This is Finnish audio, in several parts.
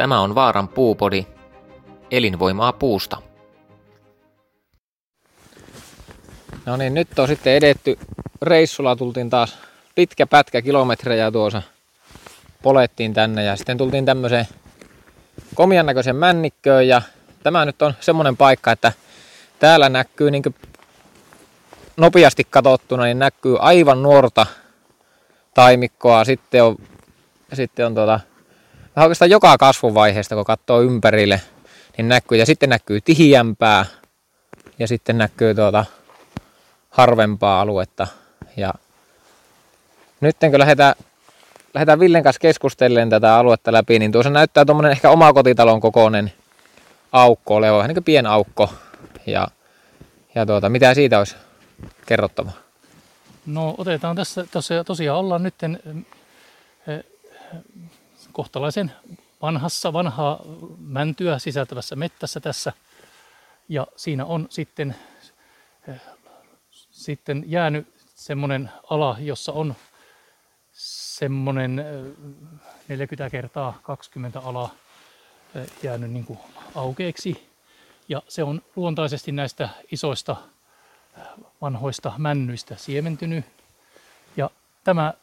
Tämä on Vaaran puupodi, elinvoimaa puusta. No niin, nyt on sitten edetty reissulla, tultiin taas pitkä pätkä kilometrejä tuossa polettiin tänne ja sitten tultiin tämmöiseen komian näköisen männikköön ja tämä nyt on semmoinen paikka, että täällä näkyy niin nopeasti katsottuna, niin näkyy aivan nuorta taimikkoa. Sitten on, sitten on tuota, oikeastaan joka kasvuvaiheesta, kun katsoo ympärille, niin näkyy. Ja sitten näkyy tihiämpää ja sitten näkyy tuota harvempaa aluetta. Ja nyt kun lähdetään, lähdetään Villen kanssa keskustelemaan tätä aluetta läpi, niin tuossa näyttää tuommoinen ehkä omakotitalon kokoinen aukko oleva, vähän niin kuin aukko. Ja, ja tuota, mitä siitä olisi kerrottavaa? No otetaan tässä, tosiaan, tosiaan ollaan nyt kohtalaisen vanhassa, vanhaa mäntyä sisältävässä mettässä tässä. Ja siinä on sitten, sitten jäänyt semmoinen ala, jossa on semmoinen 40 kertaa 20 alaa jäänyt niin aukeeksi. Ja se on luontaisesti näistä isoista vanhoista männyistä siementynyt. Ja tämä,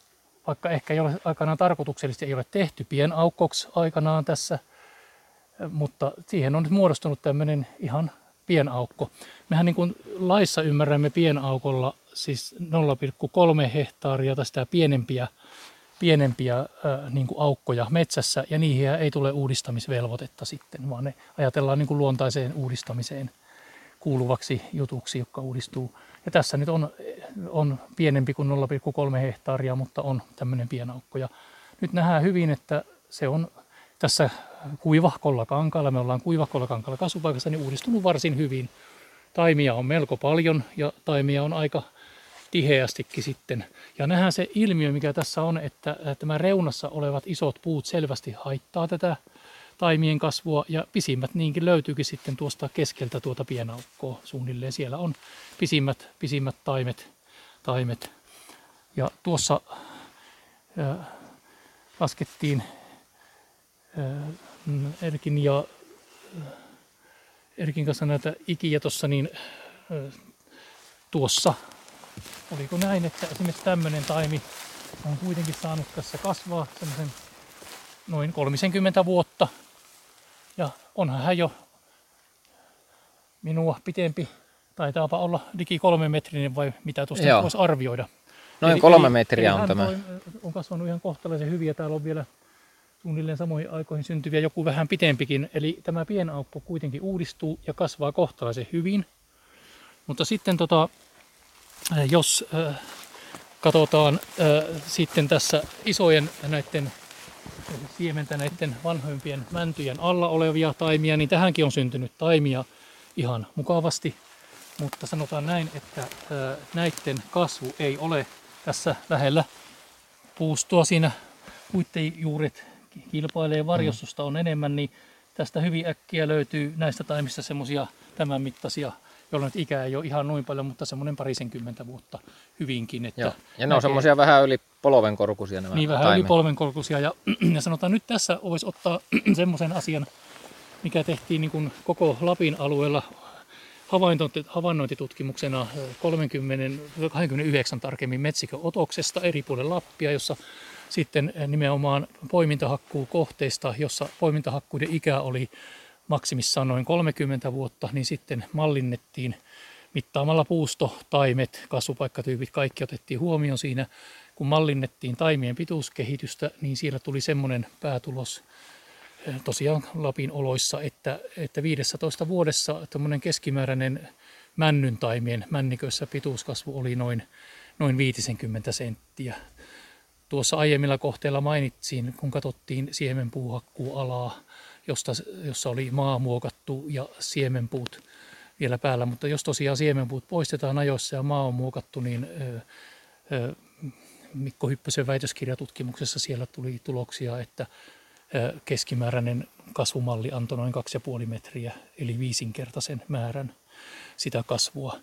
vaikka ehkä ei ole aikanaan tarkoituksellisesti, ei ole tehty pienaukkoksi aikanaan tässä, mutta siihen on nyt muodostunut tämmöinen ihan pienaukko. Mehän niin kuin laissa ymmärrämme pienaukolla siis 0,3 hehtaaria tai sitä pienempiä, pienempiä äh, niin kuin aukkoja metsässä ja niihin ei tule uudistamisvelvoitetta sitten, vaan ne ajatellaan niin kuin luontaiseen uudistamiseen kuuluvaksi jutuksi, joka uudistuu. Ja tässä nyt on, on pienempi kuin 0,3 hehtaaria, mutta on tämmöinen pienaukko. Ja nyt nähdään hyvin, että se on tässä kuivahkolla kankaalla, me ollaan kuivahkolla kankaalla kasvupaikassa, niin uudistunut varsin hyvin. Taimia on melko paljon ja taimia on aika tiheästikin sitten. Ja nähdään se ilmiö, mikä tässä on, että tämä reunassa olevat isot puut selvästi haittaa tätä taimien kasvua ja pisimmät niinkin löytyykin sitten tuosta keskeltä tuota pienaukkoa suunnilleen. Siellä on pisimmät, pisimmät taimet, taimet. Ja tuossa äh, laskettiin äh, Erkin ja äh, Erkin kanssa näitä ikiä tuossa, niin äh, tuossa oliko näin, että esimerkiksi tämmöinen taimi on kuitenkin saanut tässä kasvaa semmoisen noin 30 vuotta ja onhan hän jo minua pitempi, taitaapa olla liki kolme metrinen vai mitä tuosta Joo. voisi arvioida. Noin eli, kolme metriä eli on tämä. On kasvanut ihan kohtalaisen hyviä. Täällä on vielä suunnilleen samoihin aikoihin syntyviä joku vähän pitempikin. Eli tämä pienaukko kuitenkin uudistuu ja kasvaa kohtalaisen hyvin. Mutta sitten tota, jos äh, katsotaan äh, sitten tässä isojen näiden siementäneiden vanhoimpien mäntyjen alla olevia taimia, niin tähänkin on syntynyt taimia ihan mukavasti. Mutta sanotaan näin, että näiden kasvu ei ole tässä lähellä puustoa siinä puitten juuret kilpailee varjostusta on enemmän, niin tästä hyvin äkkiä löytyy näistä taimista semmoisia tämän mittaisia jolloin ikä ei ole ihan noin paljon, mutta semmoinen parisenkymmentä vuotta hyvinkin. Että Joo. Ja ne on semmoisia vähän yli polvenkorkuisia nämä Niin, vähän taimet. yli polvenkorkuisia. Ja, ja sanotaan nyt tässä voisi ottaa semmoisen asian, mikä tehtiin niin kuin koko Lapin alueella havainnointitutkimuksena 30, 29 tarkemmin metsikön otoksesta eri puolilla Lappia, jossa sitten nimenomaan poimintahakkuu kohteista, jossa poimintahakkuiden ikä oli maksimissaan noin 30 vuotta, niin sitten mallinnettiin mittaamalla puusto, taimet, kasvupaikkatyypit, kaikki otettiin huomioon siinä. Kun mallinnettiin taimien pituuskehitystä, niin siellä tuli semmoinen päätulos tosiaan Lapin oloissa, että, että 15 vuodessa tämmöinen keskimääräinen männyn taimien männiköissä pituuskasvu oli noin, noin 50 senttiä. Tuossa aiemmilla kohteilla mainitsin, kun katsottiin siemenpuuhakkuualaa, josta, jossa oli maa muokattu ja siemenpuut vielä päällä. Mutta jos tosiaan siemenpuut poistetaan ajoissa ja maa on muokattu, niin ö, ö, Mikko Hyppösen väitöskirjatutkimuksessa siellä tuli tuloksia, että keskimääräinen kasvumalli antoi noin 2,5 metriä, eli viisinkertaisen määrän sitä kasvua.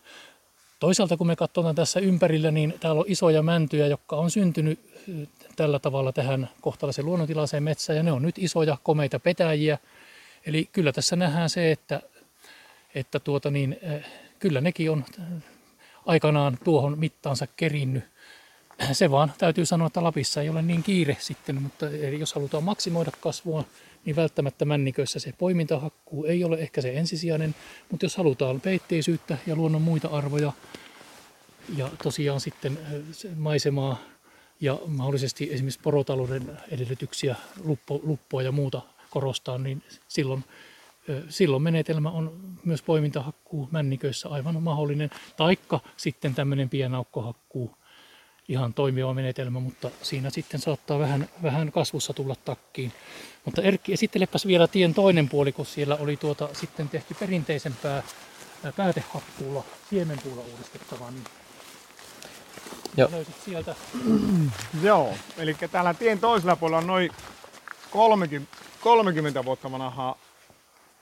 Toisaalta kun me katsotaan tässä ympärillä, niin täällä on isoja mäntyjä, jotka on syntynyt tällä tavalla tähän kohtalaisen luonnontilaiseen metsään ja ne on nyt isoja komeita petäjiä. Eli kyllä tässä nähdään se, että, että tuota niin, kyllä nekin on aikanaan tuohon mittaansa kerinnyt. Se vaan täytyy sanoa, että Lapissa ei ole niin kiire sitten, mutta eli jos halutaan maksimoida kasvua, niin välttämättä männiköissä se poimintahakkuu ei ole ehkä se ensisijainen, mutta jos halutaan peitteisyyttä ja luonnon muita arvoja ja tosiaan sitten maisemaa ja mahdollisesti esimerkiksi porotalouden edellytyksiä, luppo, luppoa ja muuta korostaa, niin silloin, silloin menetelmä on myös poimintahakkuu männiköissä aivan mahdollinen, taikka sitten tämmöinen pienaukkohakkuu, ihan toimiva menetelmä, mutta siinä sitten saattaa vähän, vähän kasvussa tulla takkiin. Mutta Erkki, esittelepäs vielä tien toinen puoli, kun siellä oli tuota sitten tehty perinteisempää päätehakkuulla, siemenpuulla uudistettavaa, niin Joo. löysit sieltä. Joo, eli täällä tien toisella puolella on noin 30, 30 vuotta vanhaa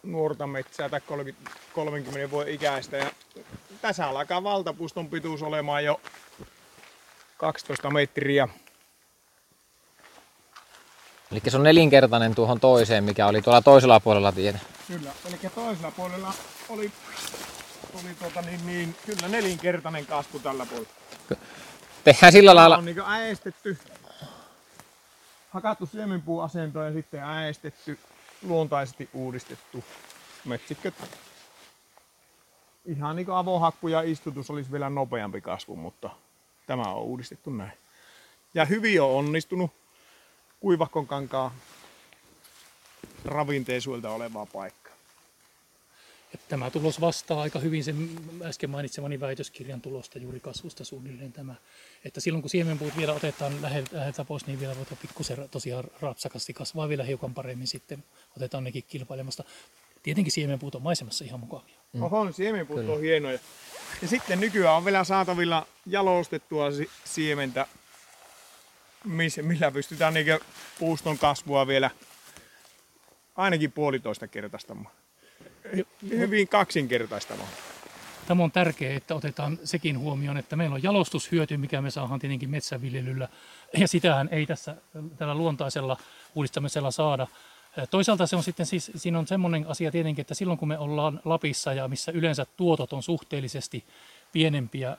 nuorta metsää tai 30, 30 vuoden ikäistä. Ja tässä alkaa valtapuiston pituus olemaan jo 12 metriä. Eli se on nelinkertainen tuohon toiseen, mikä oli tuolla toisella puolella tietä. Kyllä, eli toisella puolella oli, oli tuota niin, niin, kyllä nelinkertainen kasvu tällä puolella. Tehdään sillä lailla... on niin äestetty, hakattu siemenpuuasentoon ja sitten äestetty, luontaisesti uudistettu metsikkö. Ihan niin kuin avohakku ja istutus olisi vielä nopeampi kasvu, mutta tämä on uudistettu näin. Ja hyvin on onnistunut kuivakon kankaa ravinteisuilta olevaa paikkaa. Tämä tulos vastaa aika hyvin sen äsken mainitsemani väitöskirjan tulosta juuri kasvusta suunnilleen tämä. Että silloin kun siemenpuut vielä otetaan läheltä pois, niin vielä voidaan pikkusen tosiaan rapsakasti kasvaa vielä hiukan paremmin sitten. Otetaan nekin kilpailemasta. Tietenkin siemenpuut on maisemassa ihan mukavia. Mm. Oho, siemenpuut on hienoja. Ja sitten nykyään on vielä saatavilla jalostettua siementä, millä pystytään niin puuston kasvua vielä ainakin puolitoista kertaistamaan. Hyvin kaksinkertaistamaan. Tämä on tärkeää, että otetaan sekin huomioon, että meillä on jalostushyöty, mikä me saadaan tietenkin metsäviljelyllä. Ja sitähän ei tässä tällä luontaisella uudistamisella saada. Toisaalta se on sitten siis, siinä on semmoinen asia tietenkin, että silloin kun me ollaan Lapissa ja missä yleensä tuotot on suhteellisesti pienempiä,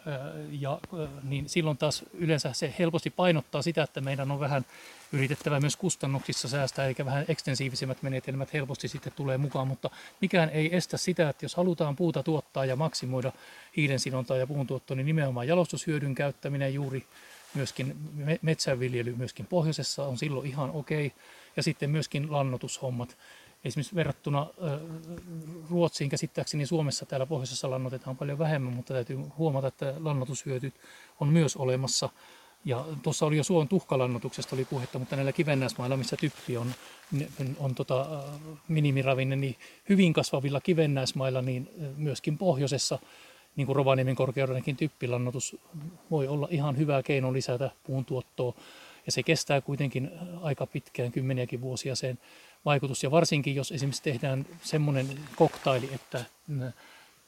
ja, niin silloin taas yleensä se helposti painottaa sitä, että meidän on vähän yritettävä myös kustannuksissa säästää, eikä vähän ekstensiivisemmät menetelmät helposti sitten tulee mukaan, mutta mikään ei estä sitä, että jos halutaan puuta tuottaa ja maksimoida hiilensidontaa ja puun tuottoa, niin nimenomaan jalostushyödyn käyttäminen juuri myöskin metsänviljely myöskin pohjoisessa on silloin ihan okei. Okay ja sitten myöskin lannotushommat. Esimerkiksi verrattuna Ruotsiin käsittääkseni Suomessa täällä pohjoisessa lannotetaan paljon vähemmän, mutta täytyy huomata, että lannotushyötyt on myös olemassa. Ja tuossa oli jo suon tuhkalannotuksesta oli puhetta, mutta näillä kivennäismailla, missä typpi on, on, on tota, minimiravinne, niin hyvin kasvavilla kivennäismailla, niin myöskin pohjoisessa, niin kuin Rovaniemen korkeudenkin typpilannotus voi olla ihan hyvä keino lisätä puun tuottoa. Ja se kestää kuitenkin aika pitkään, kymmeniäkin vuosia sen vaikutus. Ja varsinkin, jos esimerkiksi tehdään semmoinen koktaili, että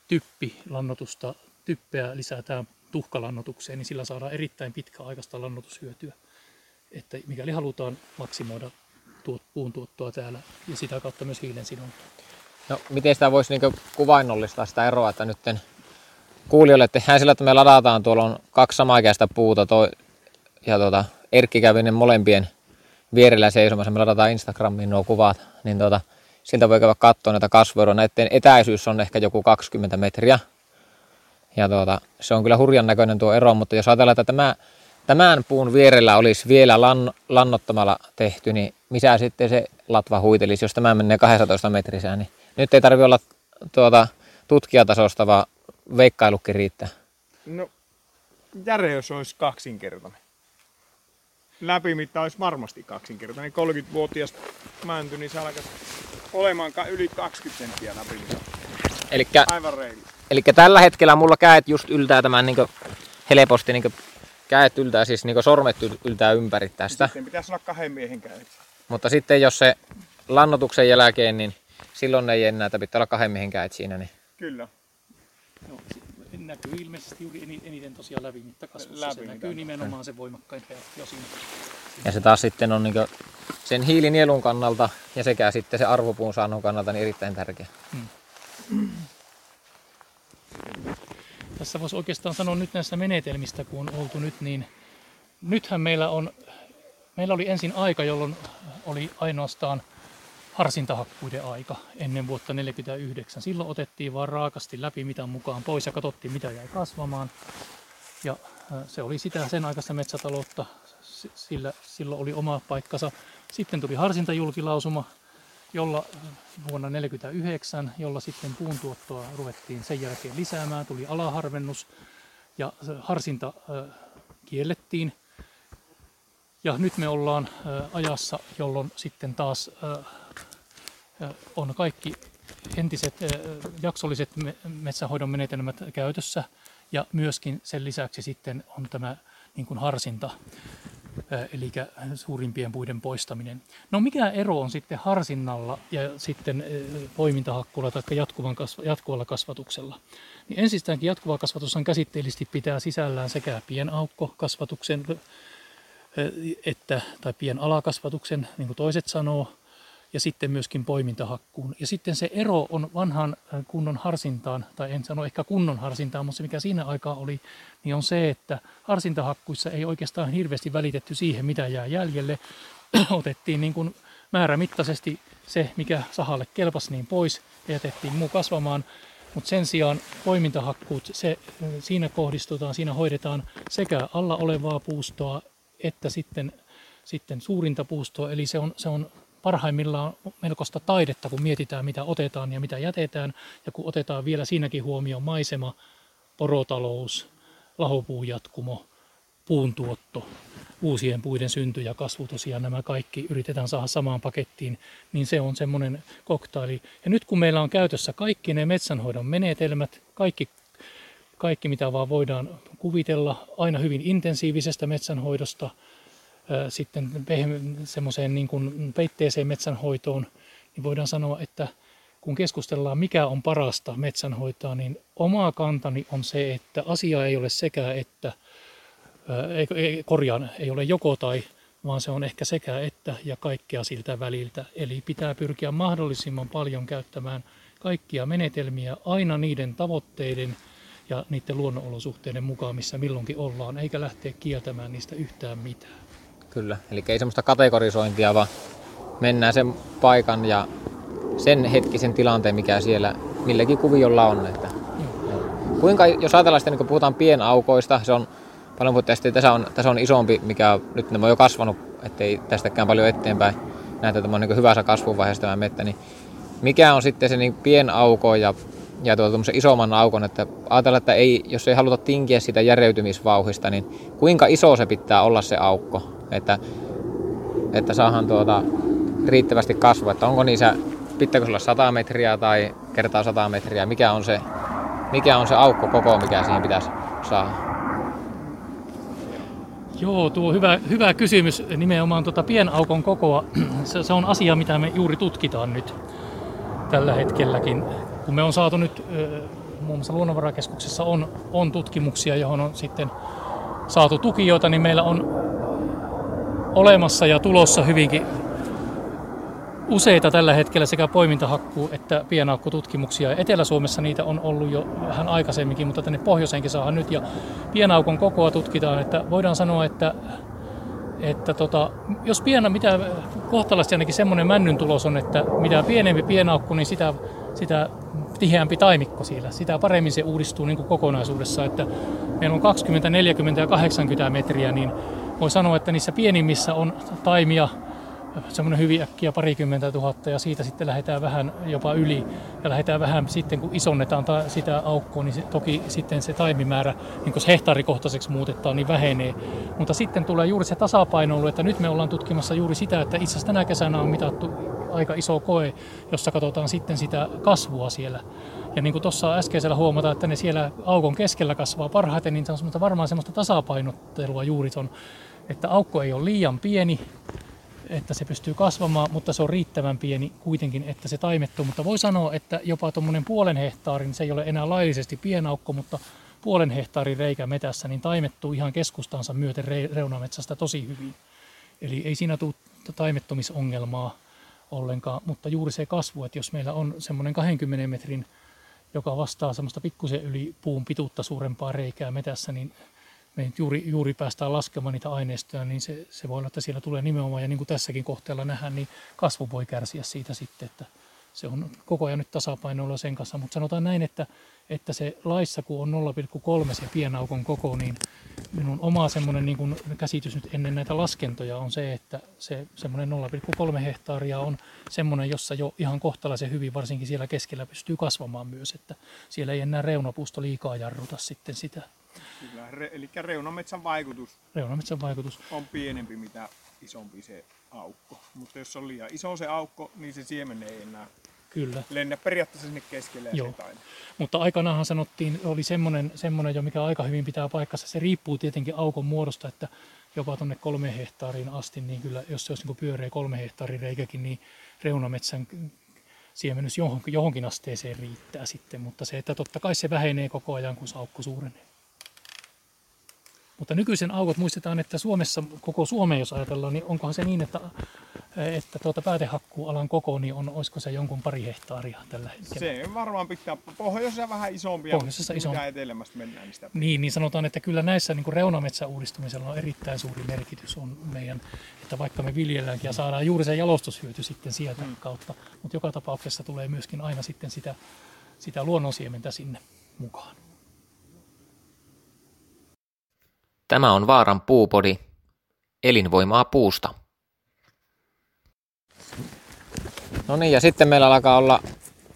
typpilannotusta, typpeä lisätään tuhkalannotukseen, niin sillä saadaan erittäin pitkäaikaista lannotushyötyä. Että mikäli halutaan maksimoida tuot, puun tuottoa täällä ja sitä kautta myös hiilen sidontaa. No, miten sitä voisi niin kuvainnollistaa sitä eroa, että nyt kuulijoille tehdään sillä, että me ladataan, tuolla on kaksi samaikäistä puuta toi, ja tuota, Erkki kävi ne molempien vierellä seisomassa, me ladataan Instagramiin nuo kuvat, niin tuota, siltä voi käydä katsoa näitä kasvueroja. Näiden etäisyys on ehkä joku 20 metriä. Ja tuota, se on kyllä hurjan näköinen tuo ero, mutta jos ajatellaan, että tämä, tämän puun vierellä olisi vielä lan, lannottamalla tehty, niin missä sitten se latva huitelisi, jos tämä menee 12 metrisään, niin nyt ei tarvi olla tuota, tutkijatasosta, vaan veikkailukin riittää. No, järeys olisi kaksinkertainen läpimitta olisi varmasti kaksinkertainen. 30-vuotias mänty, niin se alkaisi olemaan yli 20 senttiä läpimitta. Elikkä, Aivan reilu. Eli tällä hetkellä mulla käet just yltää tämän niin helposti, niin käet yltää, siis niin sormet yltää ympäri tästä. Sitten pitäisi olla kahden miehen käet. Mutta sitten jos se lannotuksen jälkeen, niin silloin ei enää, pitää olla kahden miehen käet siinä. Niin... Kyllä. No, näkyy ilmeisesti juuri eniten tosiaan lävimittakasvussa. Läpi se näkyy nimenomaan se voimakkain reaktio siinä. Ja se taas sitten on niin sen hiilinielun kannalta ja sekä sitten se arvopuun saannon kannalta niin erittäin tärkeä. Hmm. Tässä voisi oikeastaan sanoa nyt näistä menetelmistä, kun on oltu nyt, niin nythän meillä on, meillä oli ensin aika, jolloin oli ainoastaan harsintahakkuiden aika ennen vuotta 1949. Silloin otettiin vaan raakasti läpi mitä mukaan pois ja katsottiin mitä jäi kasvamaan. Ja se oli sitä sen aikaista metsätaloutta, sillä silloin oli oma paikkansa. Sitten tuli harsintajulkilausuma, jolla vuonna 1949, jolla sitten puuntuottoa ruvettiin sen jälkeen lisäämään. Tuli alaharvennus ja harsinta kiellettiin. Ja nyt me ollaan ajassa, jolloin sitten taas on kaikki entiset jaksolliset metsähoidon menetelmät käytössä ja myöskin sen lisäksi sitten on tämä niin kuin harsinta, eli suurimpien puiden poistaminen. No mikä ero on sitten harsinnalla ja sitten poimintahakkuulla tai jatkuvan kasva, jatkuvalla kasvatuksella? Niin ensistäänkin jatkuva kasvatus on käsitteellisesti pitää sisällään sekä pienaukkokasvatuksen että, tai pienalakasvatuksen, niin kuin toiset sanoo, ja sitten myöskin poimintahakkuun. Ja sitten se ero on vanhan kunnon harsintaan, tai en sano ehkä kunnon harsintaan, mutta se mikä siinä aikaa oli, niin on se, että harsintahakkuissa ei oikeastaan hirveästi välitetty siihen, mitä jää jäljelle. Otettiin niin kuin määrämittaisesti se, mikä sahalle kelpasi, niin pois ja jätettiin muu kasvamaan. Mutta sen sijaan poimintahakkuut, se, siinä kohdistutaan, siinä hoidetaan sekä alla olevaa puustoa että sitten, sitten suurinta puustoa. Eli se on, se on parhaimmillaan melkoista taidetta, kun mietitään mitä otetaan ja mitä jätetään, ja kun otetaan vielä siinäkin huomioon maisema, porotalous, lahopuujatkumo, puuntuotto, uusien puiden synty ja kasvu tosiaan nämä kaikki yritetään saada samaan pakettiin, niin se on semmoinen koktaili. Ja nyt kun meillä on käytössä kaikki ne metsänhoidon menetelmät, kaikki, kaikki mitä vaan voidaan kuvitella aina hyvin intensiivisestä metsänhoidosta, sitten semmoiseen niin kuin peitteeseen metsänhoitoon, niin voidaan sanoa, että kun keskustellaan mikä on parasta metsänhoitoa, niin oma kantani on se, että asia ei ole sekä että, ei, ei, korjaan, ei ole joko tai, vaan se on ehkä sekä että ja kaikkea siltä väliltä. Eli pitää pyrkiä mahdollisimman paljon käyttämään kaikkia menetelmiä aina niiden tavoitteiden ja niiden luonnonolosuhteiden mukaan, missä milloinkin ollaan, eikä lähteä kieltämään niistä yhtään mitään. Kyllä, eli ei semmoista kategorisointia, vaan mennään sen paikan ja sen hetkisen tilanteen, mikä siellä milläkin kuviolla on. Että, kuinka, jos ajatellaan sitä, niin kun puhutaan pienaukoista, se on paljon puhuttu, tässä on, tässä on isompi, mikä nyt ne on jo kasvanut, ettei tästäkään paljon eteenpäin näitä tämä on niin hyvässä kasvuvaiheessa tämä mettä, niin mikä on sitten se niin pienauko ja, ja tuo isomman aukon, että ajatellaan, että ei, jos ei haluta tinkiä sitä järeytymisvauhista, niin kuinka iso se pitää olla se aukko? että, että saadaan tuota riittävästi kasvua, että onko niissä, pitääkö olla 100 metriä tai kertaa 100 metriä, mikä on se, mikä on se aukko koko, mikä siihen pitäisi saada? Joo, tuo hyvä, hyvä kysymys. Nimenomaan tuota pienaukon kokoa, se, se on asia, mitä me juuri tutkitaan nyt tällä hetkelläkin. Kun me on saatu nyt, muun muassa Luonnonvarakeskuksessa on, on tutkimuksia, johon on sitten saatu tukijoita, niin meillä on olemassa ja tulossa hyvinkin useita tällä hetkellä sekä poimintahakku- että pienaukkatutkimuksia. Etelä-Suomessa niitä on ollut jo vähän aikaisemminkin, mutta tänne pohjoiseenkin saadaan nyt. Ja pienaukon kokoa tutkitaan, että voidaan sanoa, että, että tota, jos piena, mitä kohtalasti ainakin semmoinen männyn tulos on, että mitä pienempi pienaukku, niin sitä, sitä tiheämpi taimikko siellä. Sitä paremmin se uudistuu niin kuin kokonaisuudessa. Että meillä on 20, 40 ja 80 metriä, niin voi sanoa, että niissä pienimmissä on taimia semmoinen hyvin äkkiä parikymmentä tuhatta ja siitä sitten lähdetään vähän jopa yli ja lähdetään vähän sitten kun isonnetaan ta- sitä aukkoa, niin se, toki sitten se taimimäärä, niin kun se hehtaarikohtaiseksi muutetaan, niin vähenee. Mutta sitten tulee juuri se tasapainoilu, että nyt me ollaan tutkimassa juuri sitä, että itse asiassa tänä kesänä on mitattu aika iso koe, jossa katsotaan sitten sitä kasvua siellä. Ja niin kuin tuossa äskeisellä huomataan, että ne siellä aukon keskellä kasvaa parhaiten, niin se on varmaan semmoista tasapainottelua juuri ton, että aukko ei ole liian pieni, että se pystyy kasvamaan, mutta se on riittävän pieni kuitenkin, että se taimettuu. Mutta voi sanoa, että jopa tuommoinen puolen hehtaarin, se ei ole enää laillisesti pienaukko, mutta puolen hehtaarin reikä metässä, niin taimettuu ihan keskustansa myöten reunametsästä tosi hyvin. Eli ei siinä tule taimettomisongelmaa ollenkaan, mutta juuri se kasvu, että jos meillä on semmoinen 20 metrin, joka vastaa semmoista pikkusen yli puun pituutta suurempaa reikää metässä, niin me juuri, juuri päästään laskemaan niitä aineistoja, niin se, se voi olla, että siellä tulee nimenomaan, ja niin kuin tässäkin kohteella nähdään, niin kasvu voi kärsiä siitä sitten, että se on koko ajan nyt tasapainoilla sen kanssa, mutta sanotaan näin, että, että se laissa kun on 0,3 se pienaukon koko, niin minun oma semmoinen niin kuin käsitys nyt ennen näitä laskentoja on se, että se semmoinen 0,3 hehtaaria on semmoinen, jossa jo ihan kohtalaisen hyvin, varsinkin siellä keskellä, pystyy kasvamaan myös, että siellä ei enää reunapuusto liikaa jarruta sitten sitä. Kyllä, re, eli reunametsän vaikutus, reunametsän vaikutus on pienempi mitä isompi se aukko. Mutta jos on liian iso se aukko, niin se siemen ei enää Kyllä. lennä periaatteessa sinne keskelle ja Joo. Mutta aikanaanhan sanottiin, oli semmoinen, semmoinen jo, mikä aika hyvin pitää paikkansa. Se riippuu tietenkin aukon muodosta, että jopa tuonne kolme hehtaariin asti, niin kyllä jos se olisi niin pyöreä kolme hehtaarin reikäkin, niin reunametsän siemennys johonkin, johonkin asteeseen riittää sitten. Mutta se, että totta kai se vähenee koko ajan, kun se aukko suurenee. Mutta nykyisen aukot muistetaan, että Suomessa, koko Suomeen jos ajatellaan, niin onkohan se niin, että, että tuota päätehakkuualan koko, niin on, olisiko se jonkun pari hehtaaria tällä hetkellä? Se varmaan pitää pohjoisessa vähän isompia, pohjoisessa isompi. mitä etelämästä mennään, niin sitä niin, niin sanotaan, että kyllä näissä niin reunametsäuudistumisella on erittäin suuri merkitys on meidän, että vaikka me viljelläänkin ja saadaan juuri se jalostushyöty sitten sieltä hmm. kautta, mutta joka tapauksessa tulee myöskin aina sitten sitä, sitä luonnonsiementä sinne mukaan. Tämä on Vaaran puupodi. Elinvoimaa puusta. No niin, ja sitten meillä alkaa olla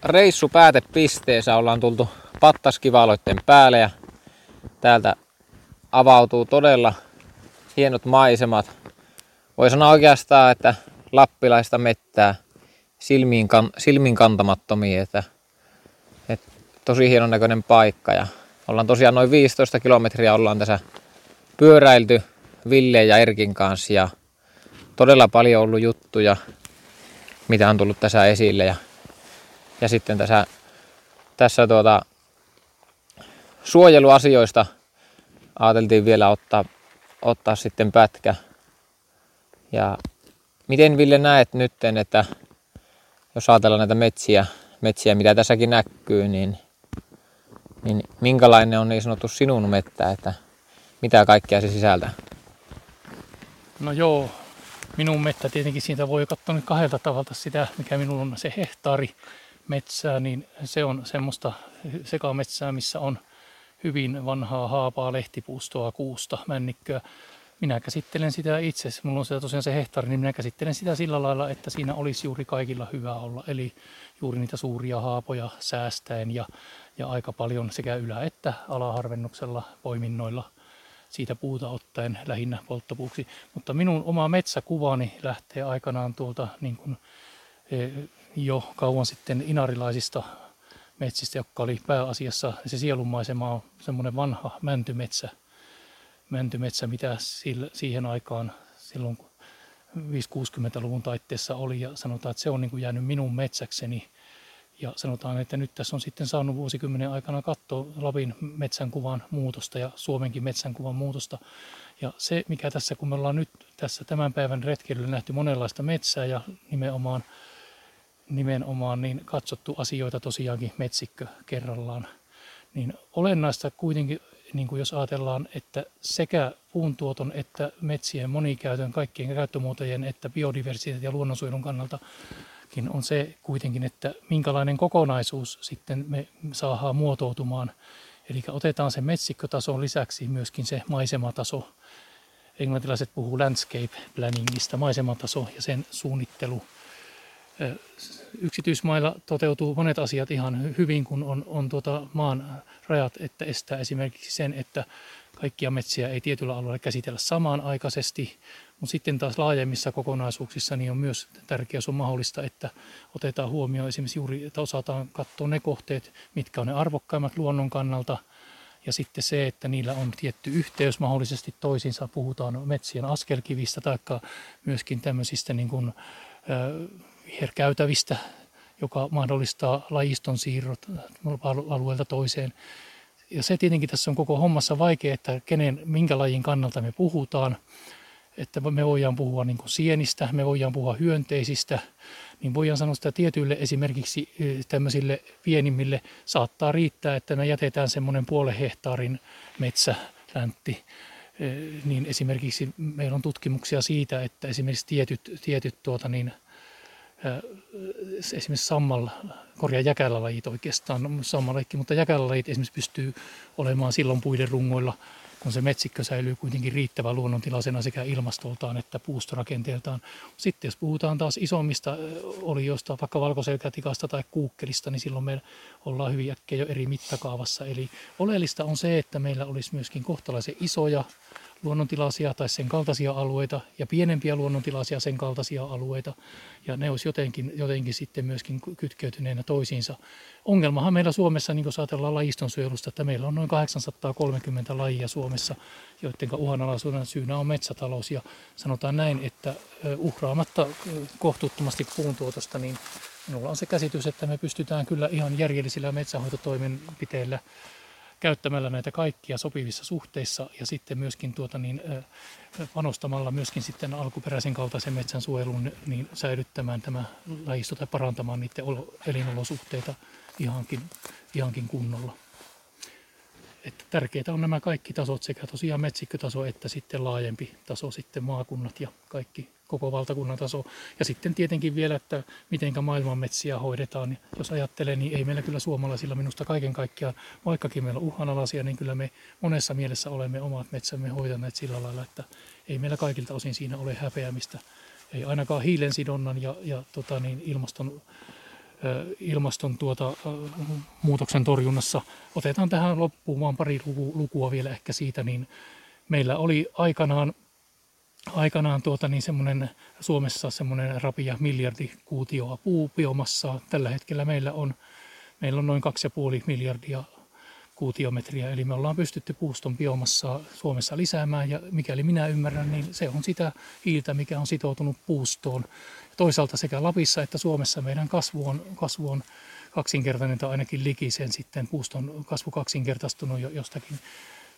reissu päätepisteessä. Ollaan tultu pattaskivaloitten päälle ja täältä avautuu todella hienot maisemat. Voi sanoa oikeastaan, että lappilaista mettää silmiin, kan, silmiin kantamattomia, että, että tosi hienon näköinen paikka. Ja ollaan tosiaan noin 15 kilometriä ollaan tässä pyöräilty Ville ja Erkin kanssa ja todella paljon ollut juttuja, mitä on tullut tässä esille. Ja, ja sitten tässä, tässä tuota, suojeluasioista ajateltiin vielä ottaa, ottaa sitten pätkä. Ja miten Ville näet nytten, että jos ajatellaan näitä metsiä, metsiä mitä tässäkin näkyy, niin, niin minkälainen on niin sanottu sinun mettä, että mitä kaikkea se sisältää? No joo, minun mettä tietenkin siitä voi katsoa nyt kahdelta tavalla sitä, mikä minulla on se hehtaari metsää, niin se on semmoista sekametsää, missä on hyvin vanhaa haapaa, lehtipuustoa, kuusta, männikköä. Minä käsittelen sitä itse, mulla on se tosiaan se hehtaari, niin minä käsittelen sitä sillä lailla, että siinä olisi juuri kaikilla hyvä olla. Eli juuri niitä suuria haapoja säästäen ja, ja aika paljon sekä ylä- että alaharvennuksella, poiminnoilla – siitä puuta ottaen lähinnä polttopuuksi. Mutta minun oma metsäkuvani lähtee aikanaan tuolta niin kuin, e, jo kauan sitten inarilaisista metsistä, jotka oli pääasiassa, se sielunmaisema on semmoinen vanha mäntymetsä, mäntymetsä mitä siihen aikaan silloin 5-60-luvun taitteessa oli ja sanotaan, että se on niin kuin jäänyt minun metsäkseni ja sanotaan, että nyt tässä on sitten saanut vuosikymmenen aikana katsoa Lapin metsänkuvan muutosta ja Suomenkin metsänkuvan muutosta. Ja se, mikä tässä, kun me ollaan nyt tässä tämän päivän retkeilyllä nähty monenlaista metsää ja nimenomaan, nimenomaan niin katsottu asioita tosiaankin metsikkö kerrallaan, niin olennaista kuitenkin, niin kuin jos ajatellaan, että sekä puuntuoton että metsien monikäytön, kaikkien käyttömuotojen että biodiversiteetin ja luonnonsuojelun kannalta on se kuitenkin, että minkälainen kokonaisuus sitten me saadaan muotoutumaan. Eli otetaan se metsikkötason lisäksi myöskin se maisemataso. Englantilaiset puhuu landscape planningista, maisemataso ja sen suunnittelu. Yksityismailla toteutuu monet asiat ihan hyvin, kun on, on tuota maan rajat, että estää esimerkiksi sen, että kaikkia metsiä ei tietyllä alueella käsitellä samanaikaisesti, mutta sitten taas laajemmissa kokonaisuuksissa niin on myös tärkeää, on mahdollista, että otetaan huomioon esimerkiksi juuri, että osataan katsoa ne kohteet, mitkä on ne arvokkaimmat luonnon kannalta, ja sitten se, että niillä on tietty yhteys mahdollisesti toisiinsa. Puhutaan metsien askelkivistä tai myöskin tämmöisistä niin kuin, äh, joka mahdollistaa lajiston siirrot alueelta toiseen. Ja se tietenkin tässä on koko hommassa vaikea, että kenen, minkä lajin kannalta me puhutaan. Että me voidaan puhua niin kuin sienistä, me voidaan puhua hyönteisistä, niin voidaan sanoa että tietyille esimerkiksi tämmöisille pienimmille. Saattaa riittää, että me jätetään semmoinen puolen hehtaarin metsäläntti niin esimerkiksi meillä on tutkimuksia siitä, että esimerkiksi tietyt, tietyt tuota niin, esimerkiksi sammal, korjaa jäkälälajit oikeastaan, sammalleikki, mutta jäkälälajit esimerkiksi pystyy olemaan silloin puiden rungoilla, kun se metsikkö säilyy kuitenkin riittävän luonnontilaisena sekä ilmastoltaan että puustorakenteeltaan. Sitten jos puhutaan taas isommista olioista, vaikka valkoselkätikasta tai kuukkelista, niin silloin me ollaan hyvin äkkiä jo eri mittakaavassa. Eli oleellista on se, että meillä olisi myöskin kohtalaisen isoja luonnontilaisia tai sen kaltaisia alueita ja pienempiä luonnontilaisia sen kaltaisia alueita. Ja ne olisi jotenkin, jotenkin sitten myöskin kytkeytyneenä toisiinsa. Ongelmahan meillä Suomessa, niin kuin ajatellaan lajistonsuojelusta, että meillä on noin 830 lajia Suomessa, joiden uhanalaisuuden syynä on metsätalous. Ja sanotaan näin, että uhraamatta kohtuuttomasti puuntuotosta, niin minulla on se käsitys, että me pystytään kyllä ihan järjellisillä metsähoitotoimenpiteillä käyttämällä näitä kaikkia sopivissa suhteissa ja sitten myöskin tuota niin, panostamalla myöskin sitten alkuperäisen kaltaisen metsän suojeluun niin säilyttämään tämä lajisto tai parantamaan niiden elinolosuhteita ihankin, ihankin kunnolla. Että tärkeitä on nämä kaikki tasot, sekä tosiaan metsikkötaso että sitten laajempi taso, sitten maakunnat ja kaikki koko valtakunnan taso. Ja sitten tietenkin vielä, että miten maailman metsiä hoidetaan. Jos ajattelee, niin ei meillä kyllä suomalaisilla minusta kaiken kaikkiaan, vaikkakin meillä on uhanalaisia, niin kyllä me monessa mielessä olemme omat metsämme hoitaneet sillä lailla, että ei meillä kaikilta osin siinä ole häpeämistä. Ei ainakaan hiilensidonnan ja, ja tota niin, ilmaston ilmaston tuota, muutoksen torjunnassa. Otetaan tähän loppuun vaan pari lukua vielä ehkä siitä, niin meillä oli aikanaan aikanaan tuota, niin semmoinen, Suomessa semmoinen rapia miljardi kuutioa puubiomassaa. Tällä hetkellä meillä on, meillä on noin 2,5 miljardia kuutiometriä, eli me ollaan pystytty puuston biomassaa Suomessa lisäämään, ja mikäli minä ymmärrän, niin se on sitä hiiltä, mikä on sitoutunut puustoon. Toisaalta sekä Lapissa että Suomessa meidän kasvu on, kasvu on kaksinkertainen tai ainakin liki sen sitten puuston kasvu kaksinkertaistunut jo jostakin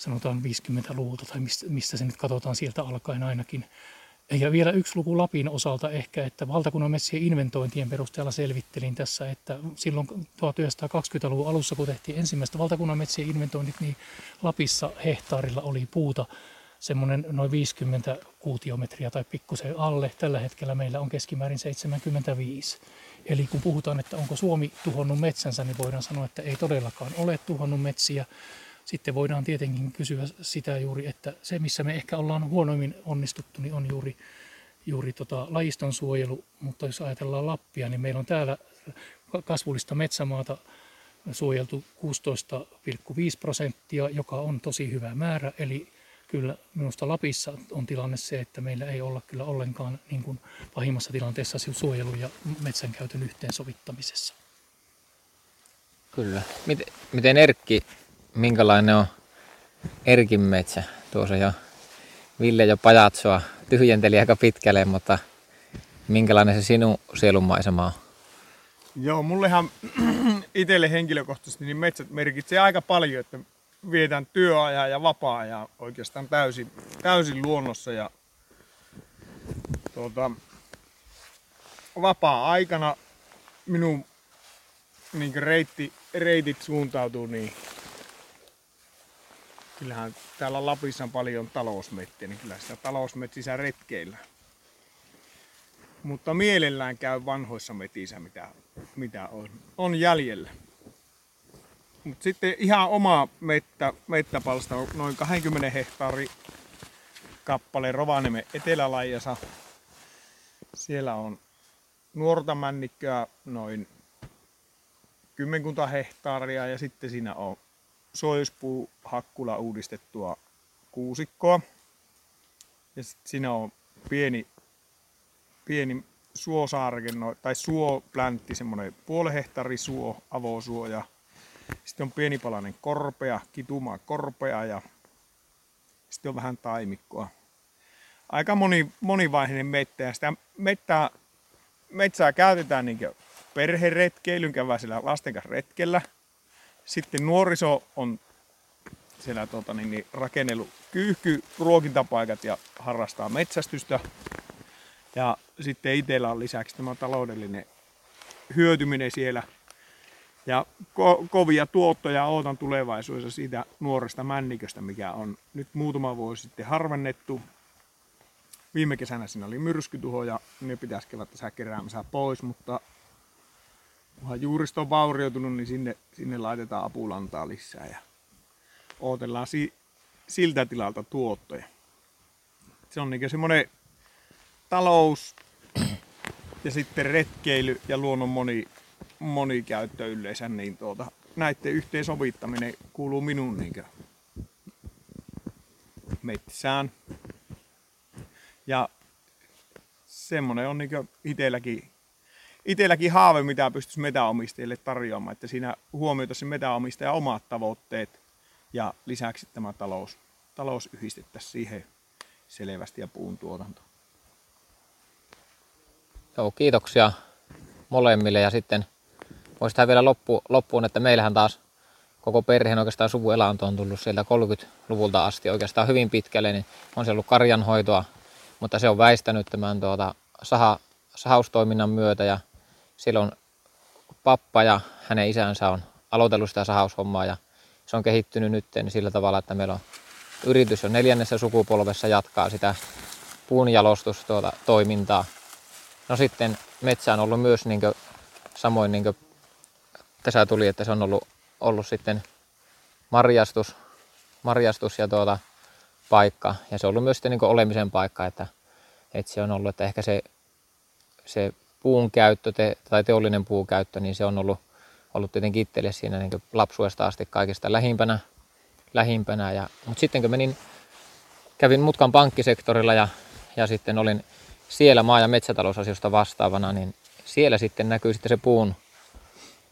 sanotaan 50-luvulta tai mistä, se nyt katsotaan sieltä alkaen ainakin. Ja vielä yksi luku Lapin osalta ehkä, että valtakunnan metsien inventointien perusteella selvittelin tässä, että silloin 1920-luvun alussa, kun tehtiin ensimmäistä valtakunnan metsien inventoinnit, niin Lapissa hehtaarilla oli puuta semmoinen noin 50 kuutiometriä tai pikkusen alle. Tällä hetkellä meillä on keskimäärin 75. Eli kun puhutaan, että onko Suomi tuhonnut metsänsä, niin voidaan sanoa, että ei todellakaan ole tuhonnut metsiä. Sitten voidaan tietenkin kysyä sitä juuri, että se missä me ehkä ollaan huonoimmin onnistuttu, niin on juuri, juuri tota lajiston suojelu. Mutta jos ajatellaan Lappia, niin meillä on täällä kasvullista metsämaata suojeltu 16,5 prosenttia, joka on tosi hyvä määrä. Eli kyllä minusta Lapissa on tilanne se, että meillä ei olla kyllä ollenkaan niin kuin pahimmassa tilanteessa suojelu- ja metsänkäytön yhteensovittamisessa. Kyllä. Miten, miten Erkki minkälainen on Erkin metsä. Tuossa jo Ville jo pajatsoa tyhjenteli aika pitkälle, mutta minkälainen se sinun sielunmaisema on? Joo, mullehan itselle henkilökohtaisesti niin metsät merkitsee aika paljon, että vietän työajan ja vapaa-ajan oikeastaan täysin, täysin luonnossa ja tuota, vapaa-aikana minun niin reitti, reitit suuntautuu niin kyllähän täällä Lapissa on paljon talousmettiä, niin kyllä sitä talousmetsissä retkeillä. Mutta mielellään käy vanhoissa metissä, mitä, mitä on, on jäljellä. Mutta sitten ihan oma mettä, mettäpalsta on noin 20 hehtaari kappale Rovaniemen etelälajassa. Siellä on nuorta männikköä noin kymmenkunta hehtaaria ja sitten siinä on hakkula uudistettua kuusikkoa. Ja sitten siinä on pieni, pieni suosaarke, tai suopläntti, semmoinen puoli hehtaari suo, avosuo ja sitten on pienipalainen korpea, kitumaa korpea ja sitten on vähän taimikkoa. Aika moni, monivaiheinen mettä ja sitä mettää, metsää käytetään niin perheretkeilyn, käydään lasten kanssa retkellä – sitten nuoriso on siellä tuota, niin, niin, rakennellut kyyhky ruokintapaikat ja harrastaa metsästystä. Ja sitten itsellä on lisäksi tämä taloudellinen hyötyminen siellä. Ja ko- kovia tuottoja ootan tulevaisuudessa siitä nuoresta männiköstä, mikä on nyt muutama vuosi sitten harvennettu. Viime kesänä siinä oli myrskytuho ja ne pitäisi kevättä keräämässä pois, mutta kunhan juuristo on vaurioitunut, niin sinne, sinne laitetaan apulantaa lisää ja ootellaan si, siltä tilalta tuottoja. Se on niin semmoinen talous ja sitten retkeily ja luonnon moni, monikäyttö yleensä, niin tuota, näiden yhteensovittaminen kuuluu minun niin metsään. Ja semmonen on niin itselläkin, itselläkin haave, mitä pystyisi metäomistajille tarjoamaan, että siinä huomioita se metäomistajan omat tavoitteet ja lisäksi tämä talous, talous yhdistettäisiin siihen selvästi ja puun tuotanto. Joo, kiitoksia molemmille ja sitten voisi tähän vielä loppu, loppuun, että meillähän taas koko perheen oikeastaan suvuelanto on tullut sieltä 30-luvulta asti oikeastaan hyvin pitkälle, niin on se ollut karjanhoitoa, mutta se on väistänyt tämän tuota, saha, sahaustoiminnan myötä ja silloin pappa ja hänen isänsä on aloitellut sitä sahaushommaa ja se on kehittynyt nyt sillä tavalla, että meillä on yritys on neljännessä sukupolvessa jatkaa sitä puunjalostustoimintaa. toimintaa. No sitten metsä on ollut myös niin kuin, samoin niin kuin tässä tuli, että se on ollut, ollut sitten marjastus, marjastus ja tuota, paikka. Ja se on ollut myös sitten niin olemisen paikka, että, että se on ollut, että ehkä se, se puun käyttö te, tai teollinen puukäyttö, niin se on ollut, ollut tietenkin itselle siinä niin lapsuudesta asti kaikista lähimpänä. lähimpänä. Ja, mutta sitten kun menin, kävin mutkan pankkisektorilla ja, ja sitten olin siellä maa- ja metsätalousasioista vastaavana, niin siellä sitten näkyy sitten se puun,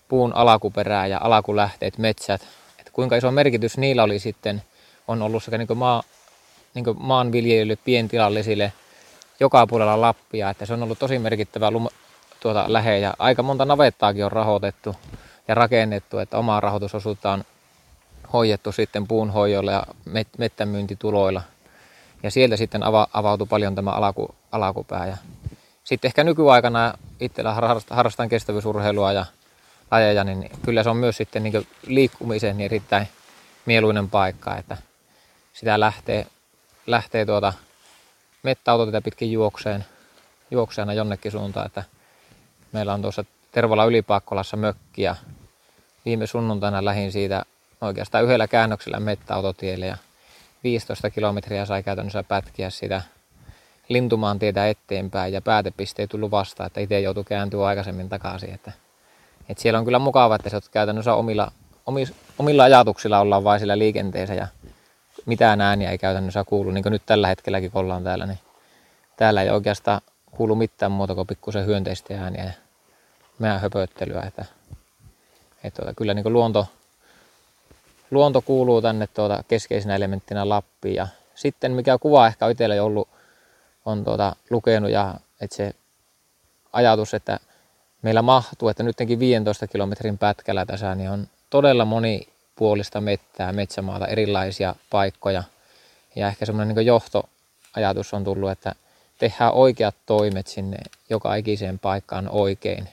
puun alakuperää ja alakulähteet, metsät. Että kuinka iso merkitys niillä oli sitten, on ollut sekä niin maa, niin maanviljelijöille, pientilallisille, joka puolella Lappia, että se on ollut tosi merkittävä tuota, lähe ja aika monta navettaakin on rahoitettu ja rakennettu, että omaa rahoitusosuutta on hoidettu sitten puun hoijoilla ja met, mettämyyntituloilla. Ja sieltä sitten ava, avautui paljon tämä alaku, alakupää. Ja sitten ehkä nykyaikana itsellä harrastan kestävyysurheilua ja lajeja, niin kyllä se on myös sitten niin liikkumiseen niin erittäin mieluinen paikka, että sitä lähtee, lähtee tuota mettäautoteita pitkin juokseen, juokseena jonnekin suuntaan, että meillä on tuossa Tervola Ylipaakkolassa mökkiä. Viime sunnuntaina lähin siitä oikeastaan yhdellä käännöksellä mettäautotielle ja 15 kilometriä sai käytännössä pätkiä sitä lintumaan tietä eteenpäin ja päätepiste ei tullut vastaan, että itse joutui kääntyä aikaisemmin takaisin. Että, että siellä on kyllä mukava, että se käytännössä omilla, omilla, omilla ajatuksilla ollaan vain sillä liikenteessä ja mitään ääniä ei käytännössä kuulu, niin kuin nyt tällä hetkelläkin kun ollaan täällä, niin täällä ei oikeastaan kuulu mitään muuta kuin pikkusen hyönteistä ääniä ja meidän höpöttelyä. Että, että tuota, kyllä niin luonto, luonto kuuluu tänne tuota keskeisenä elementtinä Lappiin. Ja sitten mikä kuva ehkä itsellä ollut, on tuota, lukenut ja että se ajatus, että meillä mahtuu, että nytkin 15 kilometrin pätkällä tässä niin on todella monipuolista mettää, metsämaata, erilaisia paikkoja. Ja ehkä semmoinen niin johtoajatus on tullut, että tehdään oikeat toimet sinne joka ikiseen paikkaan oikein.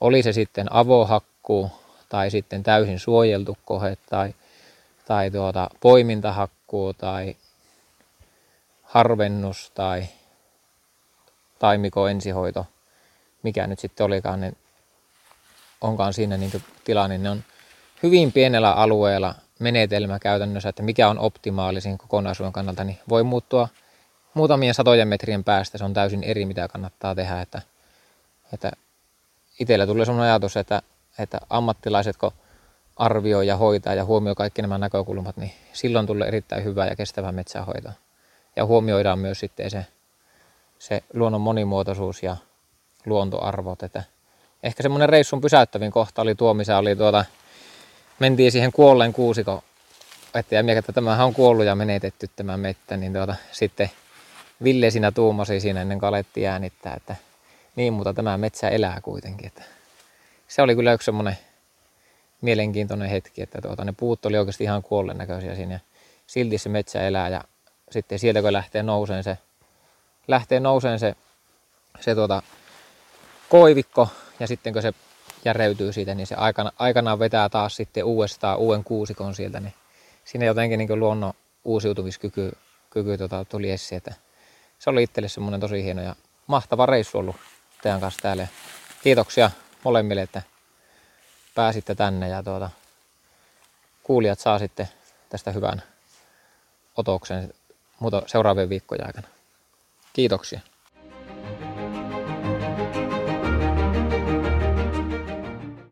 Oli se sitten avohakkuu tai sitten täysin suojeltu kohe tai, tai tuota, poimintahakkuu tai harvennus tai taimiko ensihoito, mikä nyt sitten olikaan, niin onkaan siinä niin tilanne, ne on hyvin pienellä alueella menetelmä käytännössä, että mikä on optimaalisin kokonaisuuden kannalta, niin voi muuttua muutamien satojen metrien päästä. Se on täysin eri, mitä kannattaa tehdä. Että, että itsellä tulee sellainen ajatus, että, että ammattilaiset, kun arvioi ja hoitaa ja huomioi kaikki nämä näkökulmat, niin silloin tulee erittäin hyvä ja kestävä metsähoito. Ja huomioidaan myös sitten se, se luonnon monimuotoisuus ja luontoarvot. Että ehkä semmoinen reissun pysäyttävin kohta oli tuo, missä oli tuota, mentiin siihen kuolleen kuusiko, että ja että tämähän on kuollut ja menetetty tämä mettä, niin tuota, sitten Ville siinä tuumasi siinä ennen kuin alettiin äänittää, että niin, mutta tämä metsä elää kuitenkin. Että se oli kyllä yksi semmoinen mielenkiintoinen hetki, että tuota, ne puut oli oikeasti ihan kuolleen näköisiä siinä. Ja silti se metsä elää ja sitten sieltä kun lähtee nouseen se, lähtee nouseen se, se tuota, koivikko ja sitten kun se järeytyy siitä, niin se aikana, aikanaan vetää taas sitten uudestaan uuden kuusikon sieltä, niin siinä jotenkin niin luonnon uusiutumiskyky kyky, tota, tuli esiin, että se oli itselle semmoinen tosi hieno ja mahtava reissu ollut teidän kanssa täällä. Kiitoksia molemmille, että pääsitte tänne ja tuota, kuulijat saa sitten tästä hyvän otoksen seuraavien viikkojen aikana. Kiitoksia.